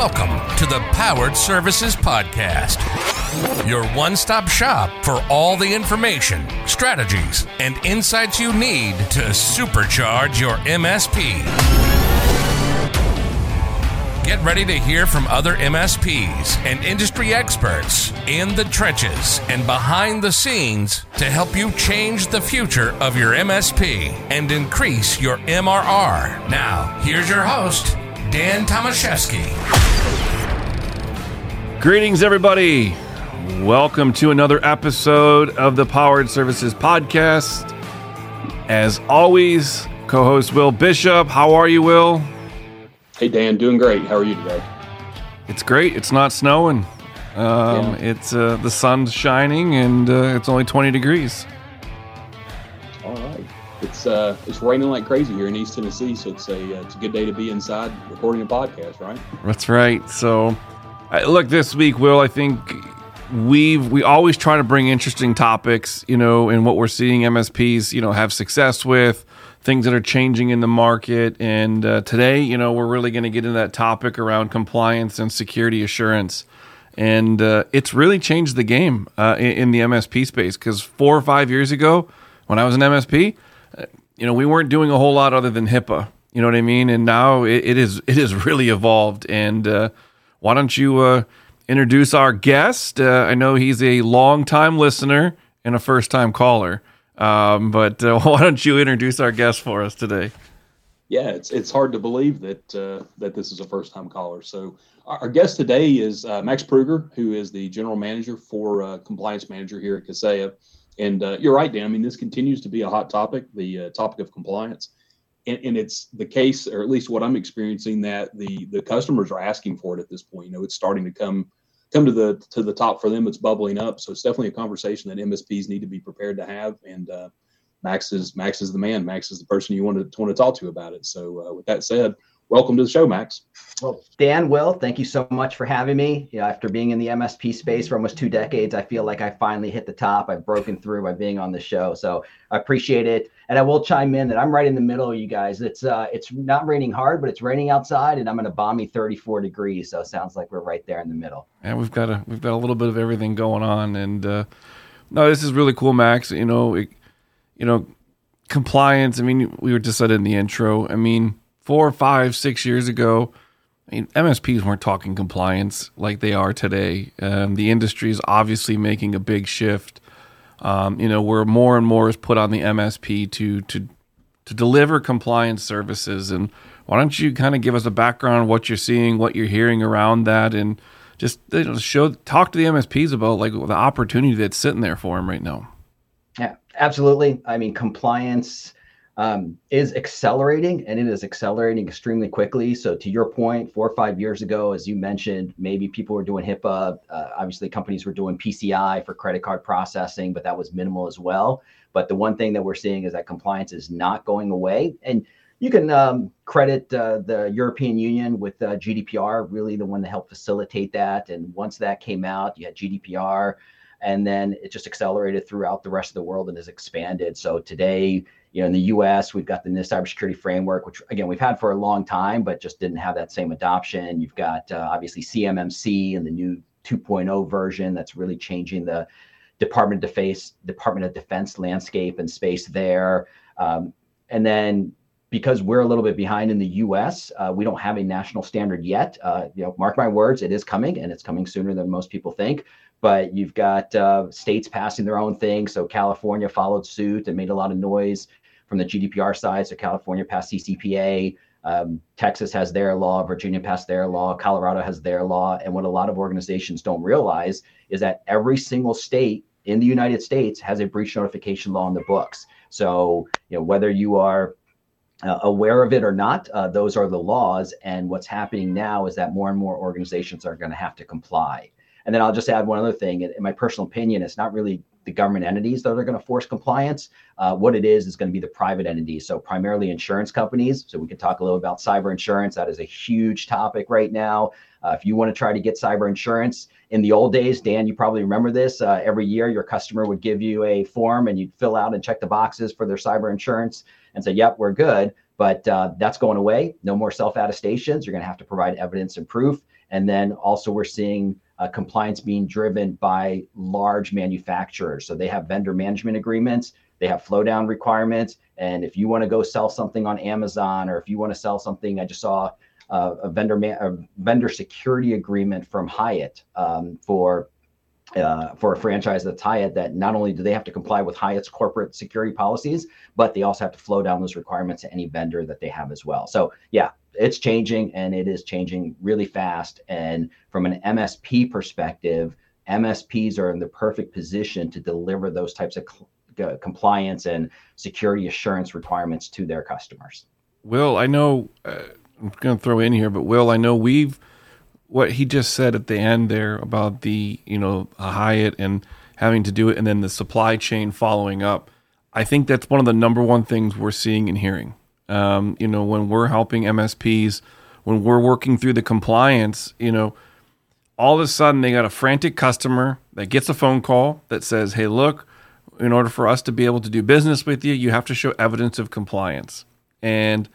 Welcome to the Powered Services Podcast, your one stop shop for all the information, strategies, and insights you need to supercharge your MSP. Get ready to hear from other MSPs and industry experts in the trenches and behind the scenes to help you change the future of your MSP and increase your MRR. Now, here's your host, Dan Tomaszewski. Greetings, everybody. Welcome to another episode of the Powered Services Podcast. As always, co host Will Bishop. How are you, Will? Hey, Dan. Doing great. How are you today? It's great. It's not snowing. Um, yeah. It's uh, the sun's shining and uh, it's only 20 degrees. All right. It's uh, it's raining like crazy here in East Tennessee, so it's a uh, it's a good day to be inside recording a podcast, right? That's right. So, look, this week, Will, I think we've we always try to bring interesting topics, you know, and what we're seeing MSPs, you know, have success with things that are changing in the market. And uh, today, you know, we're really going to get into that topic around compliance and security assurance. And uh, it's really changed the game uh, in, in, the MSP space because four or five years ago, when I was an MSP, you know, we weren't doing a whole lot other than HIPAA. You know what I mean? And now it, it is it has really evolved. And uh, why don't you uh, introduce our guest? Uh, I know he's a long time listener and a first time caller. Um, but uh, why don't you introduce our guest for us today? Yeah, it's it's hard to believe that uh, that this is a first time caller. So our, guest today is uh, Max Pruger, who is the general manager for compliance manager here at Kaseya. And uh, you're right, Dan. I mean, this continues to be a hot topic, the uh, topic of compliance. And, and, it's the case, or at least what I'm experiencing, that the the customers are asking for it at this point. You know, it's starting to come come to the to the top for them. It's bubbling up. So it's definitely a conversation that MSPs need to be prepared to have. And uh, Max is Max is the man. Max is the person you want to want to talk to about it. So uh, with that said, welcome to the show, Max. Well, Dan, Will, thank you so much for having me. You know, after being in the MSP space for almost two decades, I feel like I finally hit the top. I've broken through by being on the show, so I appreciate it. And I will chime in that I'm right in the middle of you guys. It's uh, it's not raining hard, but it's raining outside, and I'm in a balmy 34 degrees. So it sounds like we're right there in the middle. And we've got a we've got a little bit of everything going on, and uh, no, this is really cool, Max. You know, it, you know, compliance. I mean, we were just said in the intro. I mean four, five, six years ago, I mean, MSPs weren't talking compliance like they are today. Um, the industry is obviously making a big shift. Um, you know, where more and more is put on the MSP to to to deliver compliance services. And why don't you kind of give us a background on what you're seeing, what you're hearing around that, and just you know, show talk to the MSPs about like the opportunity that's sitting there for them right now. Yeah, absolutely. I mean, compliance um, is accelerating and it is accelerating extremely quickly. So, to your point, four or five years ago, as you mentioned, maybe people were doing HIPAA. Uh, obviously, companies were doing PCI for credit card processing, but that was minimal as well. But the one thing that we're seeing is that compliance is not going away. And you can um, credit uh, the European Union with uh, GDPR, really the one that helped facilitate that. And once that came out, you had GDPR, and then it just accelerated throughout the rest of the world and has expanded. So today, you know, in the U.S., we've got the NIST cybersecurity framework, which again we've had for a long time, but just didn't have that same adoption. You've got uh, obviously CMMC and the new 2.0 version that's really changing the Department of Defense Department of Defense landscape and space there. Um, and then because we're a little bit behind in the U.S., uh, we don't have a national standard yet. Uh, you know, mark my words, it is coming, and it's coming sooner than most people think but you've got uh, states passing their own thing. So California followed suit and made a lot of noise from the GDPR side. So California passed CCPA. Um, Texas has their law. Virginia passed their law. Colorado has their law. And what a lot of organizations don't realize is that every single state in the United States has a breach notification law in the books. So you know whether you are uh, aware of it or not, uh, those are the laws. And what's happening now is that more and more organizations are going to have to comply. And then I'll just add one other thing. In, my personal opinion, it's not really the government entities that are going to force compliance. Uh, what it is is going to be the private entities. So primarily insurance companies. So we can talk a little about cyber insurance. That is a huge topic right now. Uh, if you want to try to get cyber insurance, in the old days, Dan, you probably remember this. Uh, every year, your customer would give you a form and you'd fill out and check the boxes for their cyber insurance and say, "Yep, we're good." but uh, that's going away. No more self attestations. You're going to have to provide evidence and proof. And then also, we're seeing uh, compliance being driven by large manufacturers. So they have vendor management agreements, they have flow down requirements. And if you want to go sell something on Amazon, or if you want to sell something, I just saw uh, a vendor man, a vendor security agreement from Hyatt um, for uh, for a franchise that's Hyatt that not only do they have to comply with Hyatt's corporate security policies, but they also have to flow down those requirements to any vendor that they have as well. So yeah, it's changing and it is changing really fast. And from an MSP perspective, MSPs are in the perfect position to deliver those types of cl- uh, compliance and security assurance requirements to their customers. Will, I know uh, I'm going to throw in here, but Will, I know we've what he just said at the end there about the you know Hyatt and having to do it, and then the supply chain following up. I think that's one of the number one things we're seeing and hearing. Um, you know, when we're helping MSPs, when we're working through the compliance, you know, all of a sudden they got a frantic customer that gets a phone call that says, "Hey, look, in order for us to be able to do business with you, you have to show evidence of compliance." And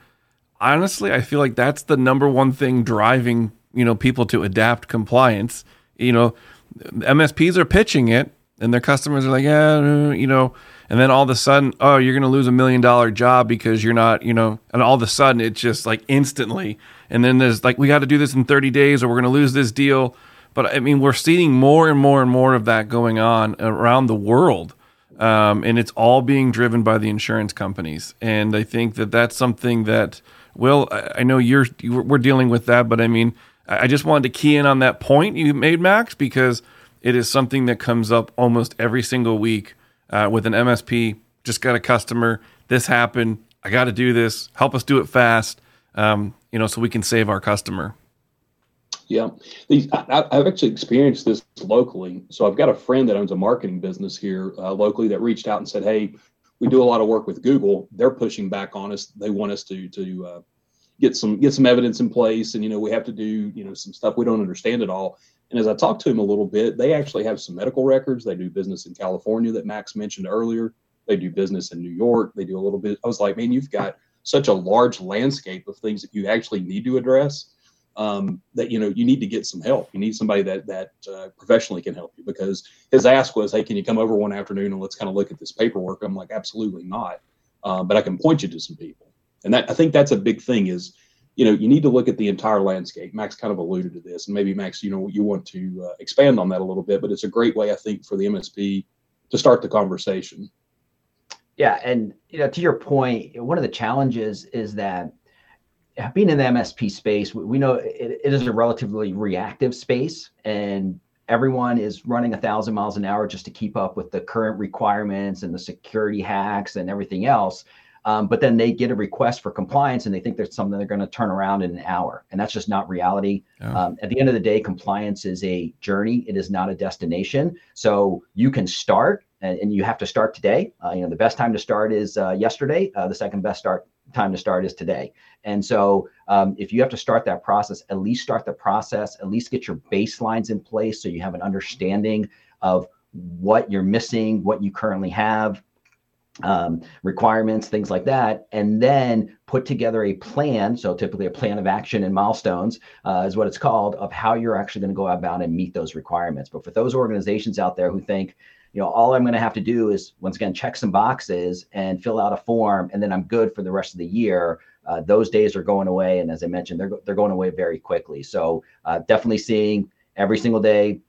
honestly, I feel like that's the number one thing driving you know people to adapt compliance. You know, MSPs are pitching it, and their customers are like, yeah, you know, and then all of a sudden, oh, you're going to lose a million dollar job because you're not, you know, and all of a sudden it's just like instantly, and then there's like we got to do this in 30 days or we're going to lose this deal. But I mean, we're seeing more and more and more of that going on around the world. Um, and it's all being driven by the insurance companies. And I think that that's something that, well, I know you're, we're dealing with that, but I mean, I just wanted to key in on that point you made, Max, because it is something that comes up almost every single week uh, with an MSP. Just got a customer. This happened. I got to do this. Help us do it fast. Um, you know, so we can save our customer. Yeah, These, I, have actually experienced this locally. So I've got a friend that owns a marketing business here uh, locally that reached out and said, "Hey, we do a lot of work with Google. They're pushing back on us. They want us to to uh, get some get some evidence in place and you know we have to do you know some stuff we don't understand at all. And as i talked to him a little bit they actually have some medical records. They do business in california that max mentioned earlier. They do business in new york. They do a little bit i was like man you've got such a large landscape of things that you actually need to address um, that you know you need to get some help. You need somebody that that uh, professionally can help you. Because his ask was hey can you come over one afternoon and let's kind of look at this paperwork? I'm like absolutely not. Uh, but i can point you to some people and that I think that's a big thing is, you know, you need to look at the entire landscape. Max kind of alluded to this, and maybe Max, you know, you want to uh, expand on that a little bit, but it's a great way I think for the MSP to start the conversation. Yeah, and you know, to your point, one of the challenges is that being in the MSP space, we know it, it is a relatively reactive space, and everyone is running a thousand miles an hour just to keep up with the current requirements and the security hacks and everything else. Um, but then they get a request for compliance and they think there's something they're going to turn around in an hour. And that's just not reality. Um, at the end of the day, compliance is a journey, it is not a destination. So you can start and, and you have to start today. Uh, you know, the best time to start is uh, yesterday, uh, the second best start time to start is today. And so um, if you have to start that process, at least start the process, at least get your baselines in place so you have an understanding of what you're missing, what you currently have, um, requirements, things like that, and then put together a plan. So, typically, a plan of action and milestones uh, is what it's called of how you're actually going to go about and meet those requirements. But for those organizations out there who think, you know, all I'm going to have to do is once again check some boxes and fill out a form, and then I'm good for the rest of the year. Uh, those days are going away, and as I mentioned, they're they're going away very quickly. So, uh, definitely seeing every single day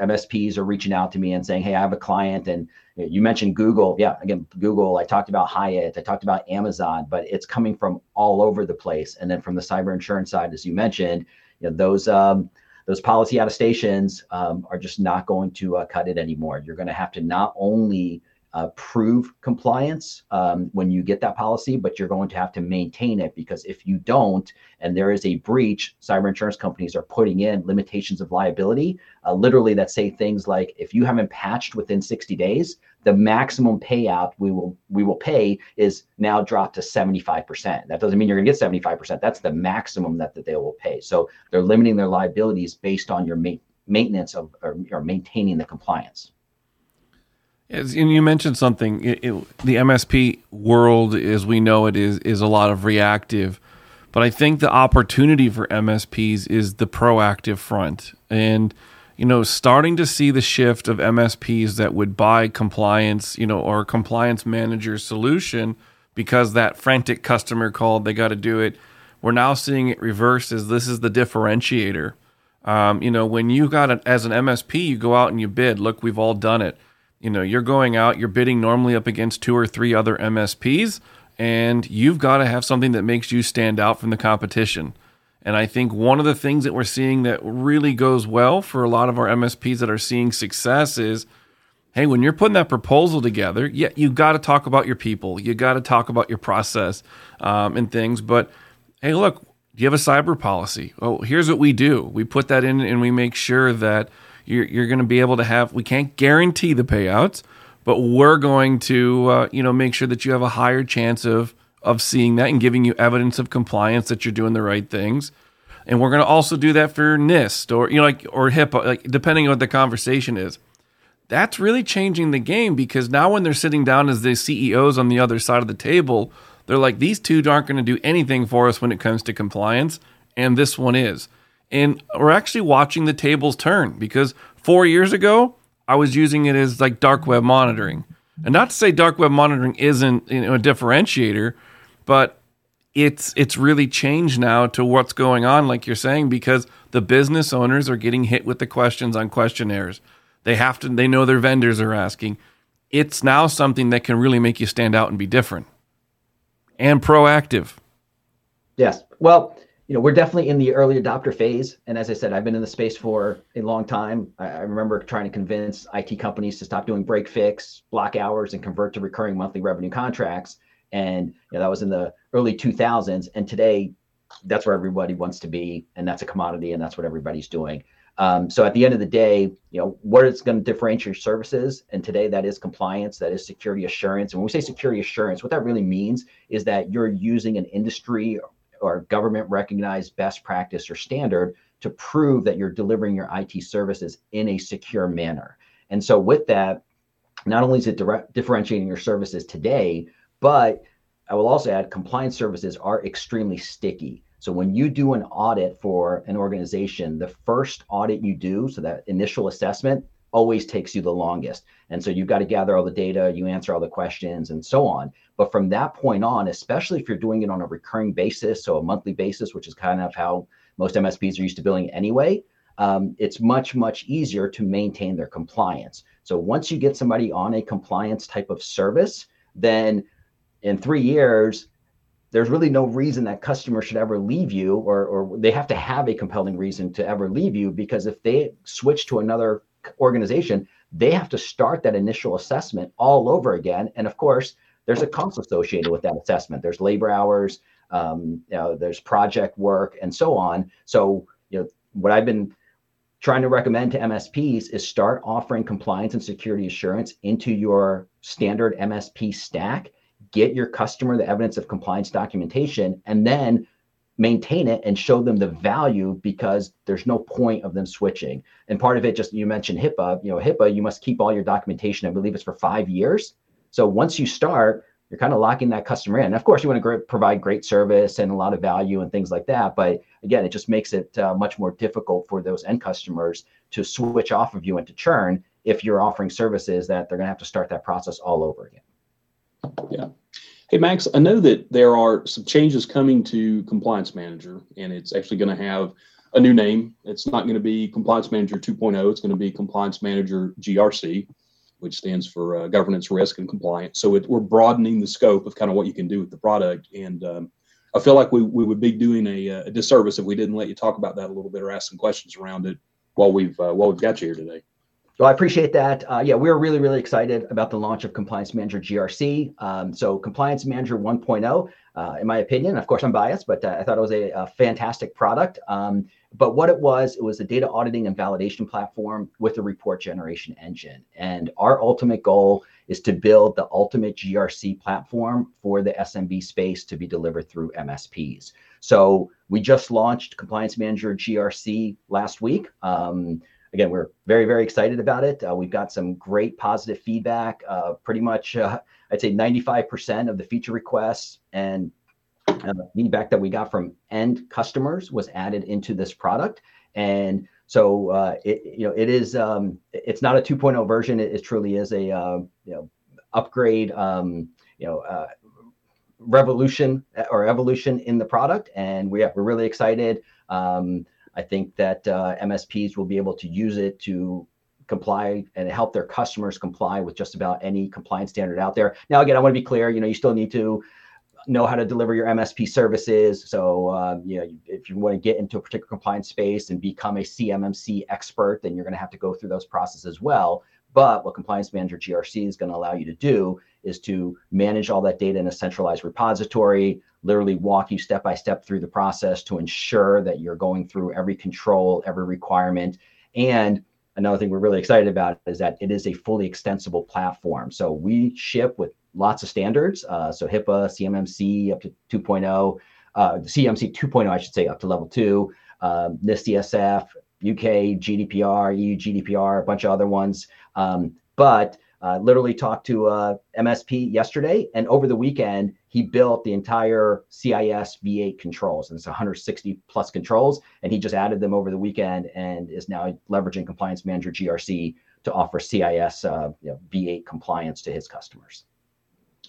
MSPs are reaching out to me and saying, "Hey, I have a client," and you mentioned Google. Yeah, again, Google. I talked about Hyatt. I talked about Amazon, but it's coming from all over the place. And then from the cyber insurance side, as you mentioned, you know those um, those policy attestations um, are just not going to uh, cut it anymore. You're going to have to not only uh, prove compliance um, when you get that policy, but you're going to have to maintain it because if you don't, and there is a breach, cyber insurance companies are putting in limitations of liability, uh, literally that say things like if you haven't patched within 60 days, the maximum payout we will we will pay is now dropped to 75%. That doesn't mean you're going to get 75%. That's the maximum that, that they will pay. So they're limiting their liabilities based on your ma- maintenance of or, or maintaining the compliance. As, and you mentioned something. It, it, the MSP world, as we know it, is is a lot of reactive. But I think the opportunity for MSPs is the proactive front, and you know, starting to see the shift of MSPs that would buy compliance, you know, or compliance manager solution because that frantic customer called, they got to do it. We're now seeing it reversed as this is the differentiator. Um, you know, when you got it as an MSP, you go out and you bid. Look, we've all done it you know you're going out you're bidding normally up against two or three other msps and you've got to have something that makes you stand out from the competition. And i think one of the things that we're seeing that really goes well for a lot of our msps that are seeing success is hey when you're putting that proposal together yeah you got to talk about your people you got to talk about your process um, and things but hey look do you have a cyber policy? Oh here's what we do. We put that in and we make sure that you're, you're going to be able to have, we can't guarantee the payouts, but we're going to, uh, you know, make sure that you have a higher chance of, of seeing that and giving you evidence of compliance that you're doing the right things. And we're going to also do that for NIST or, you know, like, or HIPAA, like, depending on what the conversation is. That's really changing the game because now when they're sitting down as the CEOs on the other side of the table, they're like, these two aren't going to do anything for us when it comes to compliance. And this one is. And we're actually watching the tables turn because four years ago, I was using it as like dark web monitoring. And not to say dark web monitoring isn't you know, a differentiator, but it's it's really changed now to what's going on, like you're saying, because the business owners are getting hit with the questions on questionnaires. They have to they know their vendors are asking. It's now something that can really make you stand out and be different and proactive. Yes. Well, you know, we're definitely in the early adopter phase. And as I said, I've been in the space for a long time. I, I, remember trying to convince IT companies to stop doing break fix, block hours, and convert to recurring monthly revenue contracts. And you know, that was in the early 2000s. And today, that's where everybody wants to be, and that's a commodity, and that's what everybody's doing. Um, so at the end of the day, you know, what is going to differentiate services, and today that is compliance, that is security assurance. And when we say security assurance, what that really means is that you're using an industry or government recognized best practice or standard to prove that you're delivering your IT services in a secure manner. And so, with that, not only is it direct, differentiating your services today, but I will also add compliance services are extremely sticky. So, when you do an audit for an organization, the first audit you do, so that initial assessment, always takes you the longest. And so you've got to gather all the data, you answer all the questions, and so on. But from that point on, especially if you're doing it on a recurring basis, so a monthly basis, which is kind of how most MSPs are used to billing anyway, um, it's much, much easier to maintain their compliance. So once you get somebody on a compliance type of service, then in three years, there's really no reason that customer should ever leave you or, or they have to have a compelling reason to ever leave you because if they switch to another organization, they have to start that initial assessment all over again. And of course, there's a cost associated with that assessment. There's labor hours, um, you know, there's project work, and so on. So, you know, what I've been trying to recommend to MSPs is start offering compliance and security assurance into your standard MSP stack. Get your customer the evidence of compliance documentation, and then maintain it and show them the value because there's no point of them switching. And part of it, just you mentioned HIPAA, you know, HIPAA, you must keep all your documentation. I believe it's for five years. So once you start, you're kind of locking that customer in. of course, you want to provide great service and a lot of value and things like that. But again, it just makes it uh, much more difficult for those end customers to switch off of you and to churn if you're offering services that they're going to have to start that process all over again. Yeah. Hey, Max, I know that there are some changes coming to Compliance Manager, and it's actually going to have a new name. It's not going to be Compliance Manager 2.0, it's going to be Compliance Manager GRC, which stands for uh, Governance, Risk, and Compliance. So it, we're broadening the scope of kind of what you can do with the product. And um, I feel like we, we would be doing a, a, disservice if we didn't let you talk about that a little bit or ask some questions around it while we've uh, while we've got you here today. Well, I appreciate that. Uh, yeah, we're really, really excited about the launch of Compliance Manager GRC. Um, so, Compliance Manager 1.0, uh, in my opinion, of course, I'm biased, but uh, I thought it was a, a fantastic product. Um, but what it was, it was a data auditing and validation platform with a report generation engine. And our ultimate goal is to build the ultimate GRC platform for the SMB space to be delivered through MSPs. So, we just launched Compliance Manager GRC last week. Um, again, we're very, very excited about it. Uh, we've got some great positive feedback. Uh, pretty much, uh, I'd say 95% of the feature requests and uh, feedback that we got from end customers was added into this product. And so, uh, it, you know, it is, um, it's not a 2.0 version. It, it truly is a, uh, you know, upgrade, um, you know, revolution or evolution in the product. And we, we're really excited. Um, I think that uh, MSPs will be able to use it to comply and help their customers comply with just about any compliance standard out there. Now, again, I want to be clear. You know, you still need to know how to deliver your MSP services. So, uh, you know, if you want to get into a particular compliance space and become a CMMC expert, then you're going to have to go through those processes as well. But what Compliance Manager GRC is going to allow you to do is to manage all that data in a centralized repository, literally walk you step by step through the process to ensure that you're going through every control, every requirement. And another thing we're really excited about is that it is a fully extensible platform. So we ship with lots of standards. Uh, so HIPAA, CMMC up to 2.0, uh, CMMC 2.0, I should say, up to level two, um, NIST CSF, UK GDPR, EU GDPR, a bunch of other ones. Um, but uh, literally talked to uh, MSP yesterday, and over the weekend, he built the entire CIS V8 controls, and it's 160 plus controls, and he just added them over the weekend, and is now leveraging Compliance Manager GRC to offer CIS uh, you know, V8 compliance to his customers.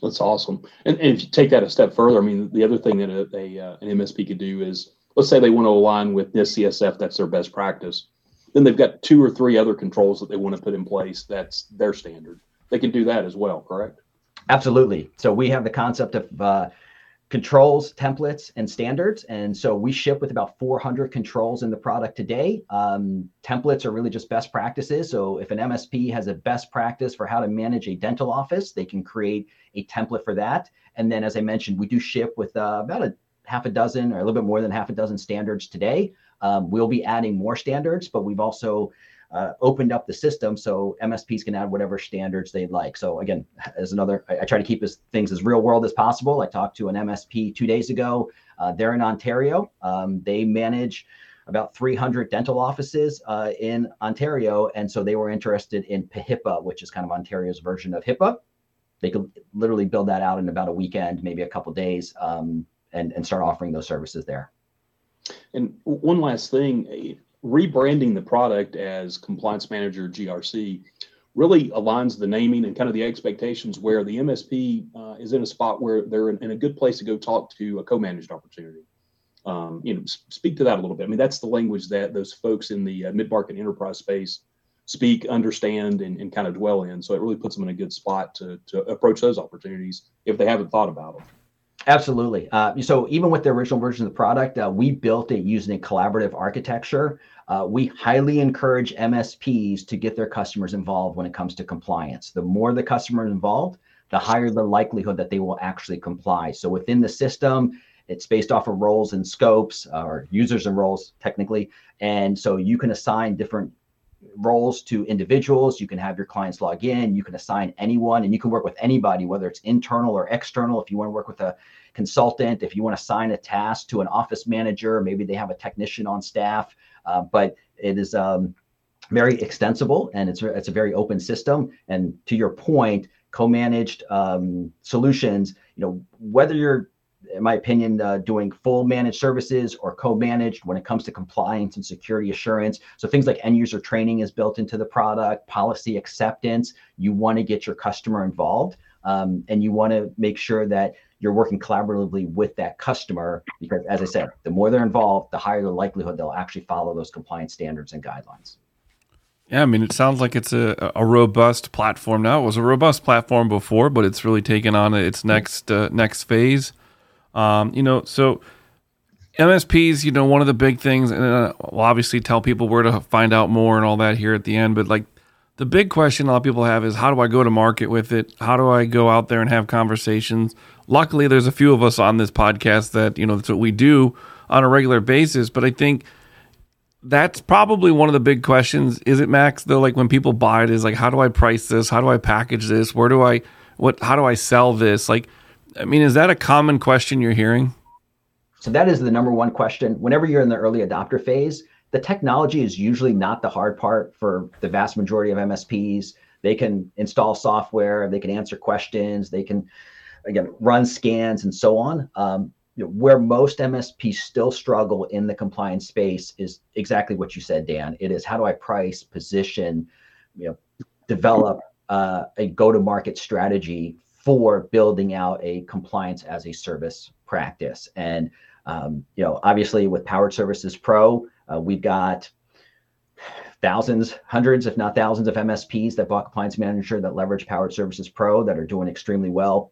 That's awesome. And, and, if you take that a step further, I mean, the other thing that a, a uh, an MSP could do is, let's say they want to align with NIST CSF, that's their best practice then they've got two or three other controls that they want to put in place. That's their standard. They can do that as well, correct? Absolutely. So we have the concept of uh, controls, templates, and standards. And so we ship with about 400 controls in the product today. Um, templates are really just best practices. So if an MSP has a best practice for how to manage a dental office, they can create a template for that. And then, as I mentioned, we do ship with uh, about a half a dozen or a little bit more than half a dozen standards today. Um, we'll be adding more standards, but we've also uh, opened up the system so MSPs can add whatever standards they'd like. So again, as another, I, I try to keep as, things as real world as possible. I talked to an MSP two days ago. Uh, they're in Ontario. Um, they manage about 300 dental offices uh, in Ontario, and so they were interested in PHIPA, which is kind of Ontario's version of HIPAA. They could literally build that out in about a weekend, maybe a couple days, um, and and start offering those services there. And one last thing, rebranding the product as Compliance Manager GRC really aligns the naming and kind of the expectations where the MSP uh, is in a spot where they're in, in, a good place to go talk to a co-managed opportunity. Um, you know, speak to that a little bit. I mean, that's the language that those folks in the uh, mid-market enterprise space speak, understand, and, and kind of dwell in. So it really puts them in a good spot to, to approach those opportunities if they haven't thought about them. Absolutely. Uh, so even with the original version of the product, uh, we built it using a collaborative architecture. Uh, we highly encourage MSPs to get their customers involved when it comes to compliance. The more the customer involved, the higher the likelihood that they will actually comply. So within the system, it's based off of roles and scopes, uh, or users and roles technically. And so you can assign different roles to individuals. You can have your clients log in. You can assign anyone, and you can work with anybody, whether it's internal or external. If you want to work with a consultant, if you want to assign a task to an office manager, maybe they have a technician on staff. Uh, but it is um, very extensible and it's it's a very open system. And to your point, co-managed um, solutions. You know whether you're in my opinion, uh, doing full managed services or co-managed when it comes to compliance and security assurance. So things like end user training is built into the product, policy acceptance. You want to get your customer involved, um, and you want to make sure that you're working collaboratively with that customer because, as I said, the more they're involved, the higher the likelihood they'll actually follow those compliance standards and guidelines. Yeah, I mean, it sounds like it's a, a robust platform now. It was a robust platform before, but it's really taken on its next uh, next phase. Um, you know, so MSPs, you know, one of the big things, and uh, we'll obviously tell people where to find out more and all that here at the end. But like the big question a lot of people have is how do I go to market with it? How do I go out there and have conversations? Luckily, there's a few of us on this podcast that, you know, that's what we do on a regular basis. But I think that's probably one of the big questions. Is it Max though? Like when people buy it, is like, how do I price this? How do I package this? Where do I, what, how do I sell this? Like, I mean, is that a common question you're hearing? So that is the number one question. Whenever you're in the early adopter phase, the technology is usually not the hard part for the vast majority of MSPs. They can install software, they can answer questions, they can again run scans and so on. Um, you know, where most MSPs still struggle in the compliance space is exactly what you said, Dan. It is how do I price, position, you know, develop uh, a go-to-market strategy for building out a compliance as a service practice. And um, you know, obviously with Powered Services Pro, uh, we've got thousands, hundreds, if not thousands of MSPs that bought Compliance Manager that leverage Powered Services Pro that are doing extremely well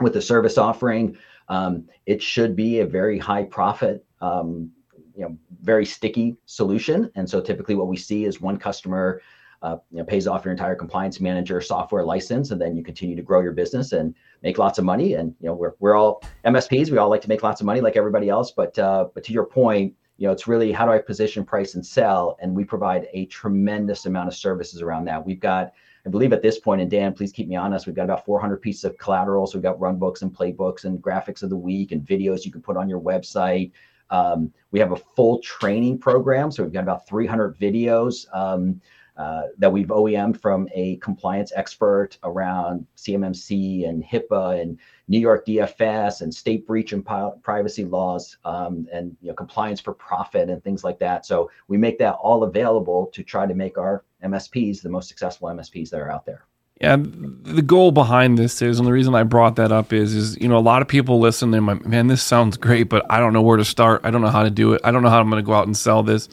with the service offering. Um, it should be a very high profit, um, you know, very sticky solution. And so typically what we see is one customer uh, you know, pays off your entire compliance manager software license, and then you continue to grow your business and make lots of money. And you know, we're we're all MSPs. We all like to make lots of money, like everybody else. But uh, but to your point, you know, it's really how do I position, price, and sell, and we provide a tremendous amount of services around that. We've got I believe at this point, and Dan, please keep me honest, we've got about 400 pieces of collateral. So we've got run books and playbooks and graphics of the week and videos you can put on your website. Um, we have a full training program. So we've got about 300 videos um, uh, that we've OEM'd from a compliance expert around CMMC and HIPAA and New York DFS and state breach and privacy laws um, and you know, compliance for profit and things like that. So we make that all available to try to make our MSPs, the most successful MSPs that are out there. Yeah, the goal behind this is, and the reason I brought that up is, is you know, a lot of people listen. They're like, man, this sounds great, but I don't know where to start. I don't know how to do it. I don't know how I'm going to go out and sell this.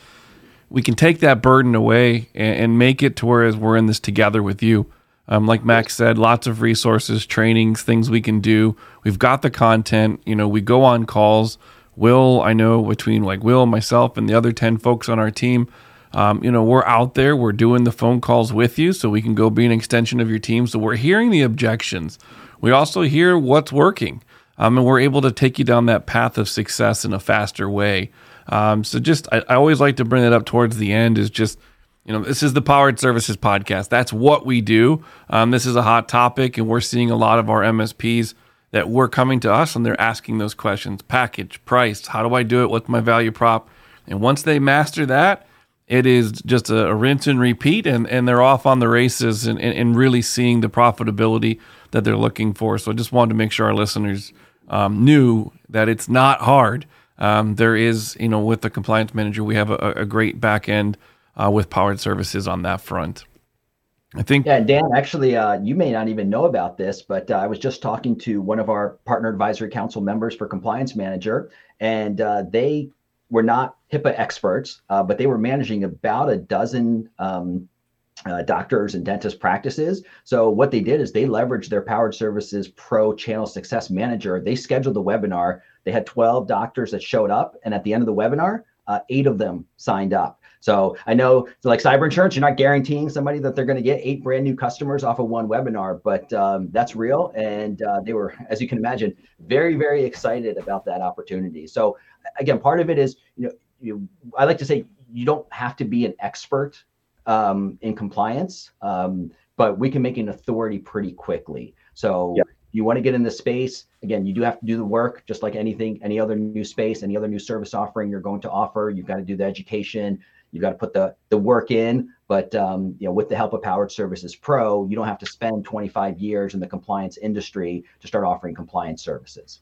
We can take that burden away and, and make it to whereas we're in this together with you. Um, like Max said, lots of resources, trainings, things we can do. We've got the content. You know, we go on calls. Will, I know between like Will, myself, and the other 10 folks on our team, um, you know, we're out there, we're doing the phone calls with you so we can go be an extension of your team. So we're hearing the objections. We also hear what's working. Um, and we're able to take you down that path of success in a faster way. Um, so just, I, I always like to bring it up towards the end is just, you know, this is the Powered Services Podcast. That's what we do. Um, this is a hot topic, and we're seeing a lot of our MSPs that we're coming to us and they're asking those questions package, price, how do I do it? What's my value prop? And once they master that, it is just a, a, rinse and repeat, and, and they're off on the races and, and, and, really seeing the profitability that they're looking for. So I just wanted to make sure our listeners um, knew that it's not hard. Um, there is, you know, with the compliance manager, we have a, a great back end uh, with powered services on that front. I think. Yeah, Dan, actually, uh, you may not even know about this, but uh, I was just talking to one of our partner advisory council members for Compliance Manager, and uh, they were not HIPAA experts, uh, but they were managing about a dozen um, uh, doctors and dentist practices. So what they did is they leveraged their Powered Services Pro Channel Success Manager. They scheduled the webinar. They had 12 doctors that showed up, and at the end of the webinar, uh, eight of them signed up. So I know, so like cyber insurance, you're not guaranteeing somebody that they're going to get eight brand new customers off of one webinar, but um, that's real. And uh, they were, as you can imagine, very, very excited about that opportunity. So again, part of it is, you know, you, I like to say you don't have to be an expert um, in compliance, um, but we can make an authority pretty quickly. So yeah. You want to get in the space, again, you do have to do the work, just like anything, any other new space, any other new service offering you're going to offer. You've got to do the education, you've got to put the the work in. But um, you know, with the help of Powered Services Pro, you don't have to spend 25 years in the compliance industry to start offering compliance services.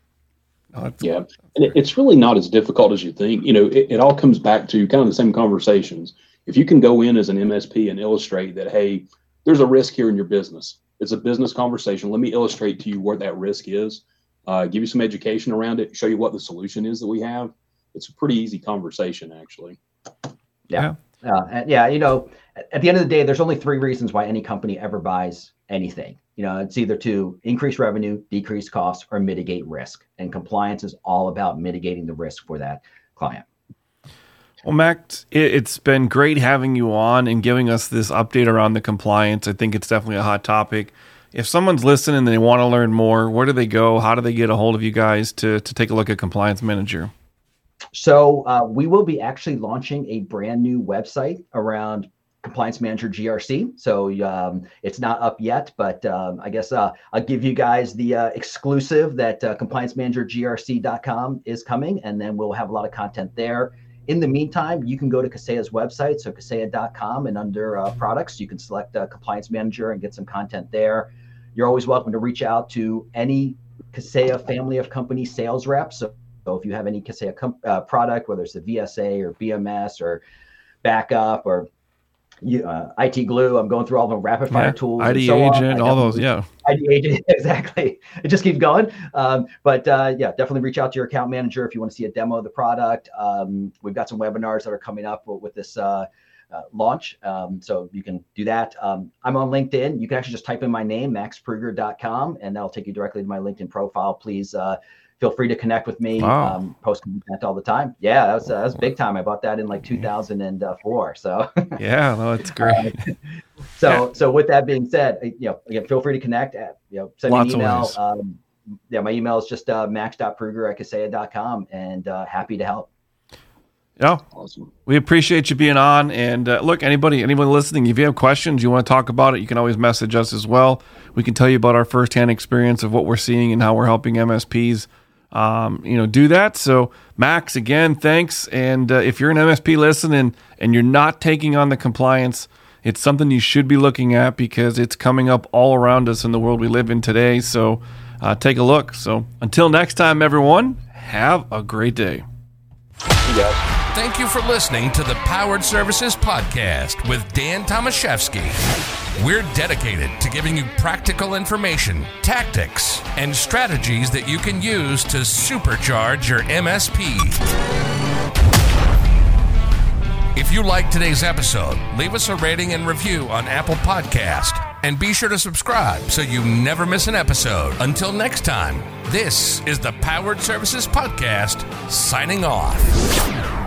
Oh, yeah, and it's really not as difficult as you think. You know, it, it all comes back to kind of the same conversations. If you can go in as an MSP and illustrate that, hey, there's a risk here in your business. It's a business conversation. Let me illustrate to you where that risk is. Uh, give you some education around it. Show you what the solution is that we have. It's a pretty easy conversation, actually. Yeah. Yeah. Uh, yeah. You know, at the end of the day, there's only three reasons why any company ever buys anything. You know, it's either to increase revenue, decrease costs, or mitigate risk. And compliance is all about mitigating the risk for that client. Well, Mac, it's been great having you on and giving us this update around the compliance. I think it's definitely a hot topic. If someone's listening and they want to learn more, where do they go? How do they get a hold of you guys to, to take a look at Compliance Manager? So uh, we will be actually launching a brand new website around Compliance Manager GRC. So um, it's not up yet, but um, I guess uh, I'll give you guys the uh, exclusive that uh, Compliance Manager GRC.com is coming, and then we'll have a lot of content there. In the meantime, you can go to Kaseya's website, so kaseya.com, and under uh, products, you can select a compliance manager and get some content there. You're always welcome to reach out to any Kaseya family of company sales reps. So, so if you have any Kaseya com- uh, product, whether it's the VSA or BMS or backup or uh, IT glue. I'm going through all the rapid fire Yeah, tools. ID so agent, all those. Yeah. ID agent, exactly. It just keeps going. Um, but uh, yeah, definitely reach out to your account manager if you want to see a demo of the product. Um, we've got some webinars that are coming up with, with this uh, uh, launch, um, so you can do that. Um, I'm on LinkedIn. You can actually just type in my name, maxpruger.com, and that'll take you directly to my LinkedIn profile. Please uh, feel free to connect with me. Wow. Um, post content all the time. Yeah, that was uh, that was big time. I bought that in like 2004. So. Yeah. No, it's great. So, so with that being said, uh, you know, again, feel free to connect. At, you know, send Lots me an email. Um, yeah, my email is just uh, max.pruger at kaseya.com and uh, happy to help. Yeah. Awesome. We appreciate you being on. And uh, look, anybody, anyone listening, if you have questions, you want to talk about it, you can always message us as well. We can tell you about our firsthand experience of what we're seeing and how we're helping MSPs. Um, you know, do that. So, Max, again, thanks. And uh, if you're an MSP listening and you're not taking on the compliance, it's something you should be looking at because it's coming up all around us in the world we live in today. So, uh, take a look. So, until next time, everyone, have a great day. You guys. Thank you for listening to the Powered Services Podcast with Dan Tomaszewski. We're dedicated to giving you practical information, tactics, and strategies that you can use to supercharge your MSP. If you like today's episode, leave us a rating and review on Apple Podcast. And be sure to subscribe so you never miss an episode. Until next time, this is the Powered Services Podcast signing off.